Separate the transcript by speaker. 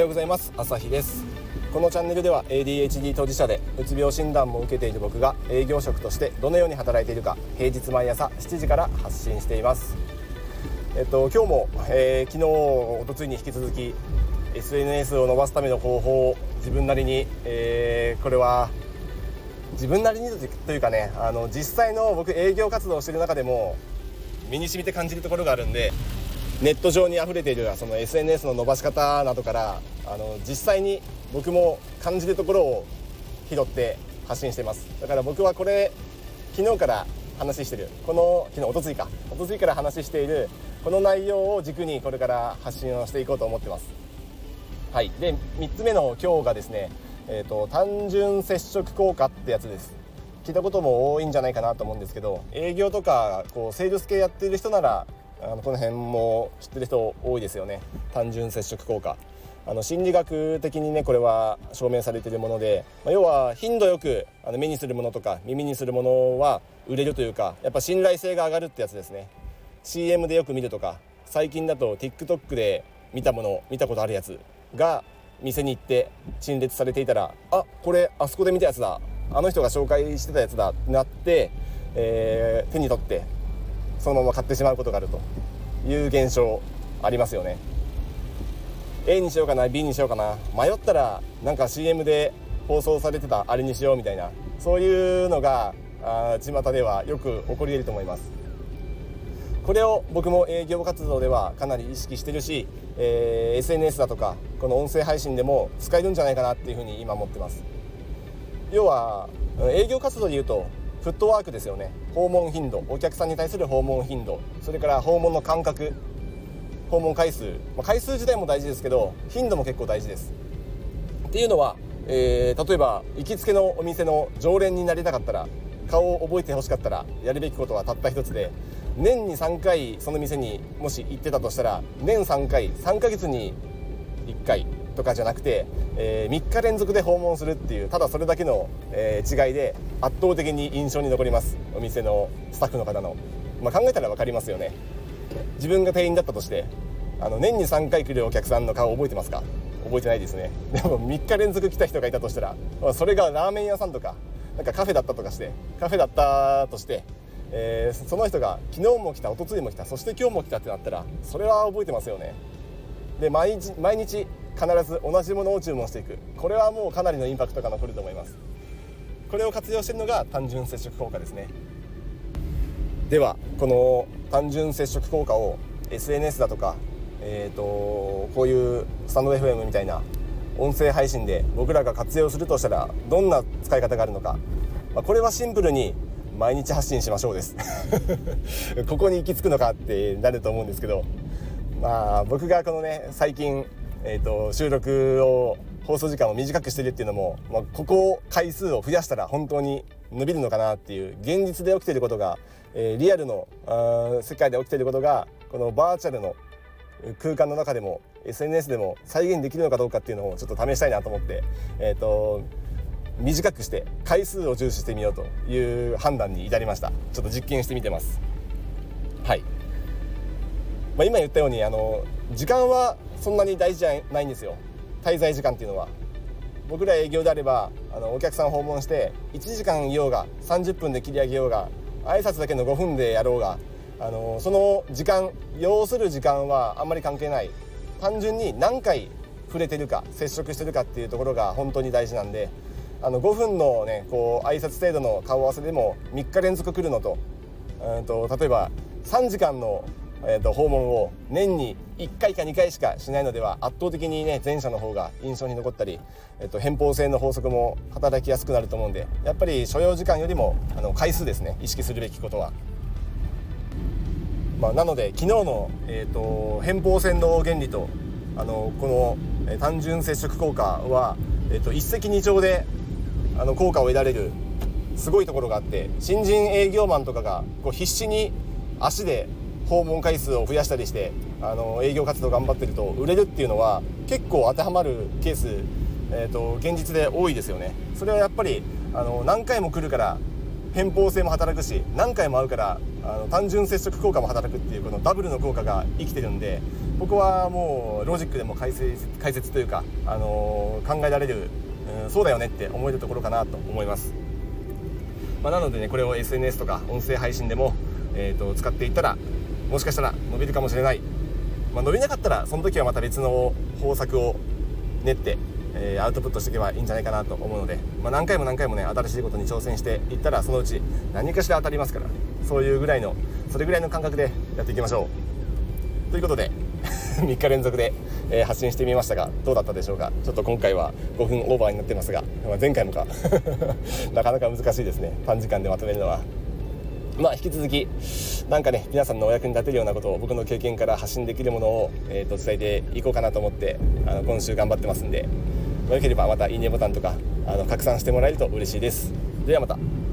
Speaker 1: ようございます。朝日です。このチャンネルでは ADHD 当事者でうつ病診断も受けている僕が営業職としてどのように働いているか平日毎朝7時から発信しています。えっと今日も、えー、昨日おとついに引き続き SNS を伸ばすための方法を自分なりに、えー、これは自分なりにというかねあの実際の僕営業活動をしてる中でも身に染みて感じるところがあるんでネット上に溢れているその SNS の伸ばし方などからあの実際に僕も感じるところを拾って発信しています。だから僕はこれ昨日から話している。この昨日おとついか。おとついから話しているこの内容を軸にこれから発信をしていこうと思ってます。はい。で3つ目の今日がですねえーと、単純接触効果ってやつです。聞いたことも多いんじゃないかなと思うんですけど営業とかこうセールス系やってる人ならあのこの辺も知ってる人多いですよね。単純接触効果。あの心理学的にねこれは証明されているもので、まあ、要は頻度よくあの目にするものとか耳にするものは売れるというかやっぱ信頼性が上がるってやつですね。CM でよく見るとか最近だと TikTok で見たもの見たことあるやつが店に行って陳列されていたらあこれあそこで見たやつだ。あの人が紹介してたやつだってなって、えー、手に取ってそのまま買ってしまうことがあるという現象ありますよね。A にしようかな B にしようかな。迷ったらなんか CM で放送されてたあれにしようみたいな。そういうのがあ巷ではよく起こり得ると思います。これを僕も営業活動ではかなり意識してるし、えー、SNS だとかこの音声配信でも使えるんじゃないかなっていうふうに今思ってます。要は営業活動でいうとフットワークですよね。訪問頻度。お客さんに対する訪問頻度。それから訪問の間隔。訪問回数、まあ、回数自体も大事ですけど頻度も結構大事です。っていうのは、えー、例えば行きつけのお店の常連になりたかったら顔を覚えてほしかったらやるべきことはたった一つで年に3回その店にもし行ってたとしたら年3回3ヶ月に1回とかじゃなくて、えー、3日連続で訪問するっていうただそれだけの、えー、違いで圧倒的に印象に残ります。お店のスタッフの方の、まあ、考えたら分かりますよね。自分が店員だったとしてあの年に3回来るお客さんの顔覚えてますか？覚えてないですね。でも3日連続来た人がいたとしたら、まあ、それがラーメン屋さんとかなんかカフェだったとかしてカフェだったとして、えー、その人が昨日も来た一昨日も来たそして今日も来たってなったらそれは覚えてますよね。で毎日毎日必ず同じものを注文していく。これはもうかなりのインパクトが残ると思います。これを活用してるのが単純接触効果ですね。ではこの単純接触効果を SNS だとか、えーと、こういうスタンド FM みたいな音声配信で僕らが活用するとしたらどんな使い方があるのか、まあ、これはシンプルに毎日発信しましょうです。ここに行き着くのかってなると思うんですけど。まあ僕がこのね最近、えーと、収録を放送時間を短くしてるっていうのも、まあ、ここを回数を増やしたら本当に伸びるのかなっていう現実で起きていることが、えー、リアルのあ世界で起きていることがこのバーチャルの空間の中でも SNS でも再現できるのかどうかっていうのをちょっと試したいなと思って、えーと、短くして回数を重視してみようという判断に至りました。ちょっと実験してみてます。はい、まあ、今言ったようにあの時間はそんなに大事じゃないんですよ。滞在時間っていうのは。僕ら営業であればあのお客さん訪問して1時間いようが30分で切り上げようが挨拶だけの5分でやろうがあのその時間要する時間はあんまり関係ない。単純に何回触れてるか接触してるかっていうところが本当に大事なんであの5分のねこう挨拶程度の顔合わせでも3日連続来るのと,、うんと例えば3時間の、えーと、訪問を年に1回か2回しかしないのでは圧倒的にね前者の方が印象に残ったり、えーと、偏方性の法則も働きやすくなると思うんでやっぱり所要時間よりもあの回数ですね意識するべきことは。まあ、なので昨日の、えーと、偏方線の原理とあのこの、単純接触効果は、えーと、一石二鳥であの効果を得られるすごいところがあって新人営業マンとかがこう必死に足で訪問回数を増やしたりしてあの営業活動頑張ってると売れるっていうのは結構当てはまるケース、えーと、現実で多いですよね。それはやっぱりあの何回も来るから偏方性も働くし何回も会うからあの単純接触効果も働くっていうこのダブルの効果が生きてるんでここはもうロジックでも解説解説というか、あのー、考えられる、うん、そうだよねって思えるところかなと思います、まあ、なのでねこれを SNS とか音声配信でも、えーと、使っていったらもしかしたら伸びるかもしれない、まあ、伸びなかったらその時はまた別の方策を練ってえー、アウトプットしていけばいいんじゃないかなと思うので、まあ、何回も何回もね新しいことに挑戦していったらそのうち何かしら当たりますからそういうぐらいのそれぐらいの感覚でやっていきましょう。ということで 3日連続で、えー、発信してみましたがどうだったでしょうか？ちょっと今回は5分オーバーになってますが、まあ、前回もか。なかなか難しいですね。短時間でまとめるのは。まあ引き続きなんかね皆さんのお役に立てるようなことを僕の経験から発信できるものを、えー、と伝えていこうかなと思ってあの今週頑張ってますんでよければまたいいねボタンとかあの拡散してもらえると嬉しいです。ではまた。